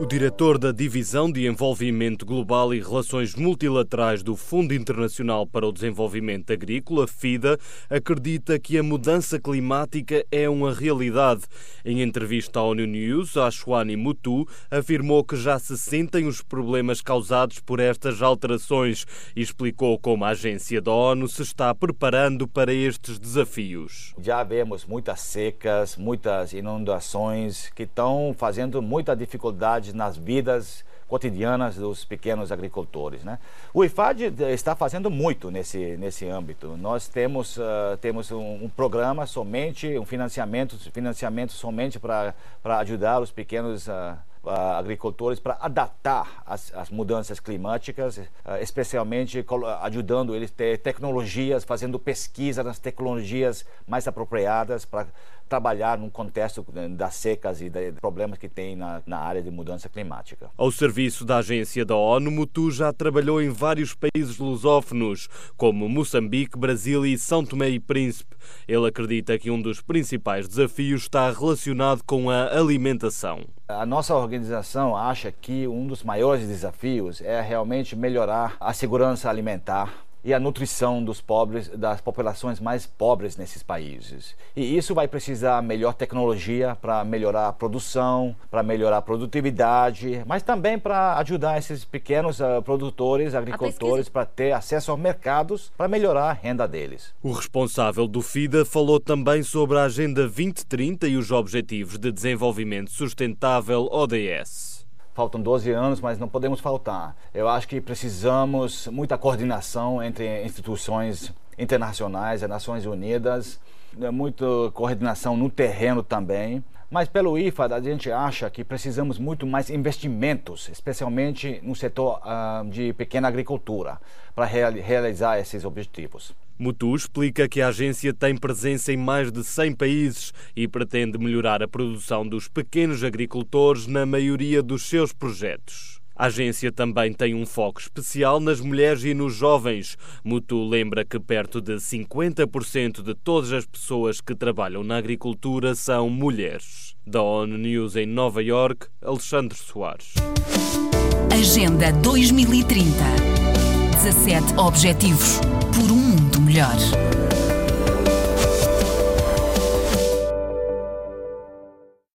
O diretor da Divisão de Envolvimento Global e Relações Multilaterais do Fundo Internacional para o Desenvolvimento Agrícola, FIDA, acredita que a mudança climática é uma realidade. Em entrevista à ONU News, Ashwani Mutu afirmou que já se sentem os problemas causados por estas alterações e explicou como a agência da ONU se está preparando para estes desafios. Já vemos muitas secas, muitas inundações que estão fazendo muita dificuldade nas vidas cotidianas dos pequenos agricultores. Né? O IFAD está fazendo muito nesse, nesse âmbito. Nós temos, uh, temos um, um, programa somente, um financiamento, financiamento somente para ajudar os pequenos uh, uh, agricultores para adaptar as, as, mudanças climáticas, especialmente ajudando eles a ter tecnologias, fazendo pesquisa nas tecnologias mais apropriadas para trabalhar num contexto né, das secas e de problemas que tem na, na área de mudança climática. Ao serviço da agência da ONU, Mutu já trabalhou em vários países lusófonos, como Moçambique, Brasil e São Tomé e Príncipe. Ele acredita que um dos principais desafios está relacionado com a alimentação. A nossa organização acha que um dos maiores desafios é realmente melhorar a segurança alimentar e a nutrição dos pobres, das populações mais pobres nesses países. E isso vai precisar melhor tecnologia para melhorar a produção, para melhorar a produtividade, mas também para ajudar esses pequenos uh, produtores, agricultores, para ter acesso aos mercados, para melhorar a renda deles. O responsável do FIDA falou também sobre a Agenda 2030 e os Objetivos de Desenvolvimento Sustentável ODS faltam 12 anos, mas não podemos faltar. Eu acho que precisamos muita coordenação entre instituições internacionais, as Nações Unidas, né, muita coordenação no terreno também. Mas pelo IFA, a gente acha que precisamos muito mais investimentos, especialmente no setor uh, de pequena agricultura, para realizar esses objetivos. Mutu explica que a agência tem presença em mais de 100 países e pretende melhorar a produção dos pequenos agricultores na maioria dos seus projetos. A agência também tem um foco especial nas mulheres e nos jovens. Mutu lembra que perto de 50% de todas as pessoas que trabalham na agricultura são mulheres. Da ONU News em Nova York, Alexandre Soares. Agenda 2030 17 Objetivos por um mundo melhor.